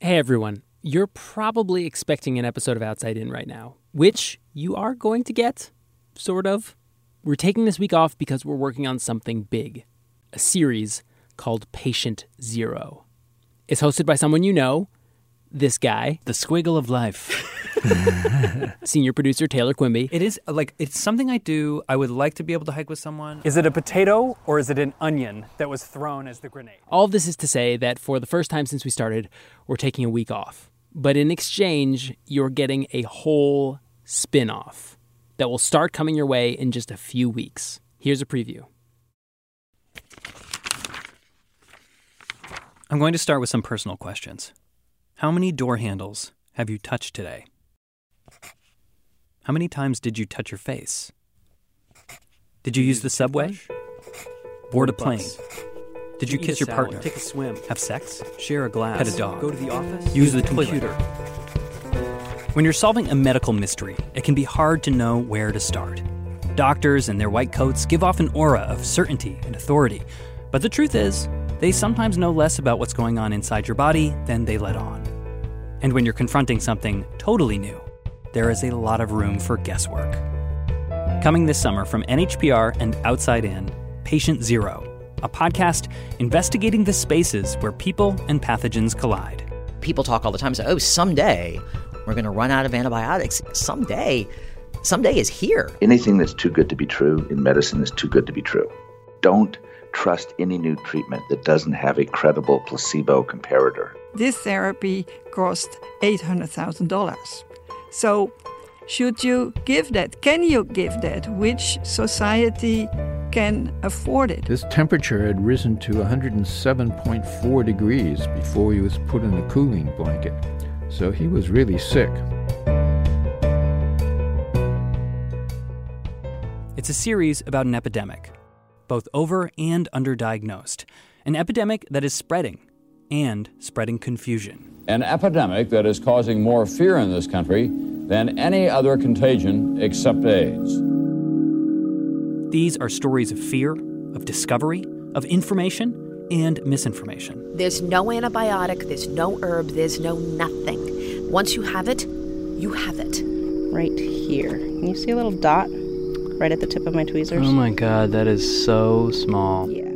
Hey everyone, you're probably expecting an episode of Outside In right now, which you are going to get, sort of. We're taking this week off because we're working on something big a series called Patient Zero. It's hosted by someone you know, this guy, The squiggle of life. senior producer Taylor Quimby. It is uh, like it's something I do. I would like to be able to hike with someone. Is it a potato or is it an onion that was thrown as the grenade? All of this is to say that for the first time since we started, we're taking a week off. But in exchange, you're getting a whole spin off that will start coming your way in just a few weeks. Here's a preview. I'm going to start with some personal questions. How many door handles have you touched today? How many times did you touch your face? Did you use the subway? Board a plane? Did you kiss your partner? Take a swim. Have sex? Share a glass? Pet a dog. Go to the office. Use the computer. When you're solving a medical mystery, it can be hard to know where to start. Doctors and their white coats give off an aura of certainty and authority, but the truth is, they sometimes know less about what's going on inside your body than they let on. And when you're confronting something totally new, there is a lot of room for guesswork. Coming this summer from NHPR and Outside In, Patient Zero, a podcast investigating the spaces where people and pathogens collide. people talk all the time say oh someday we're going to run out of antibiotics someday someday is here Anything that's too good to be true in medicine is too good to be true. Don't trust any new treatment that doesn't have a credible placebo comparator. This therapy cost $800,000. So, should you give that? Can you give that? Which society can afford it? His temperature had risen to 107.4 degrees before he was put in a cooling blanket. So he was really sick. It's a series about an epidemic, both over and underdiagnosed. An epidemic that is spreading and spreading confusion. An epidemic that is causing more fear in this country than any other contagion except AIDS. These are stories of fear, of discovery, of information, and misinformation. There's no antibiotic, there's no herb, there's no nothing. Once you have it, you have it. right here. Can you see a little dot right at the tip of my tweezers? Oh my god, that is so small. Yeah.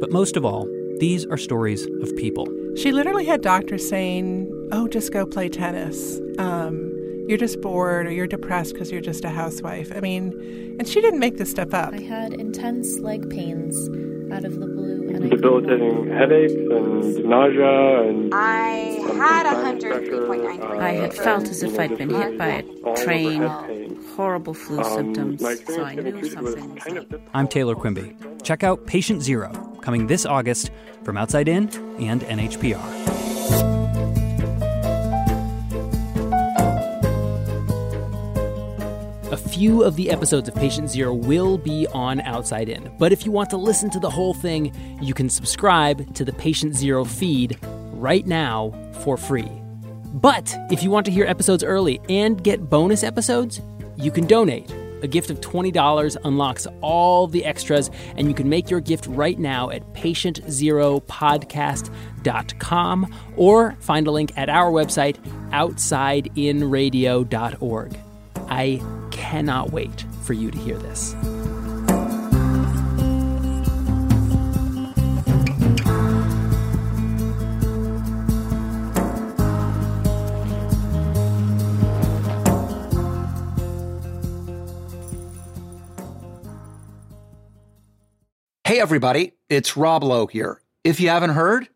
But most of all, these are stories of people. She literally had doctors saying, "Oh, just go play tennis. Um, you're just bored, or you're depressed because you're just a housewife." I mean, and she didn't make this stuff up. I had intense leg pains out of the blue, and I debilitating headaches and nausea and I had a hundred three point nine three. I had felt as if I'd been hit by a train, horrible flu symptoms, my so I knew something was kind up. of I'm Taylor Quimby. Check out Patient Zero, coming this August from Outside In and NHPR. A few of the episodes of Patient Zero will be on Outside In, but if you want to listen to the whole thing, you can subscribe to the Patient Zero feed right now for free. But if you want to hear episodes early and get bonus episodes, you can donate. A gift of $20 unlocks all the extras, and you can make your gift right now at patientzeropodcast.com or find a link at our website, outsideinradio.org. I cannot wait for you to hear this. Hey, everybody, it's Rob Lowe here. If you haven't heard,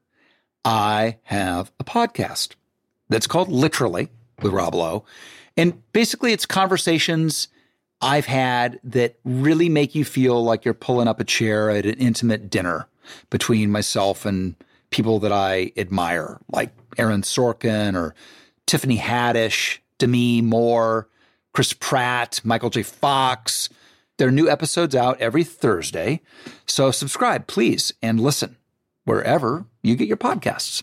I have a podcast that's called Literally with Rob Lowe. And basically, it's conversations I've had that really make you feel like you're pulling up a chair at an intimate dinner between myself and people that I admire, like Aaron Sorkin or Tiffany Haddish, Demi Moore, Chris Pratt, Michael J. Fox. There are new episodes out every Thursday. So subscribe, please, and listen wherever you get your podcasts.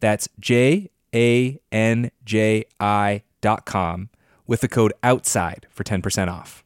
That's J A N J I dot com with the code OUTSIDE for 10% off.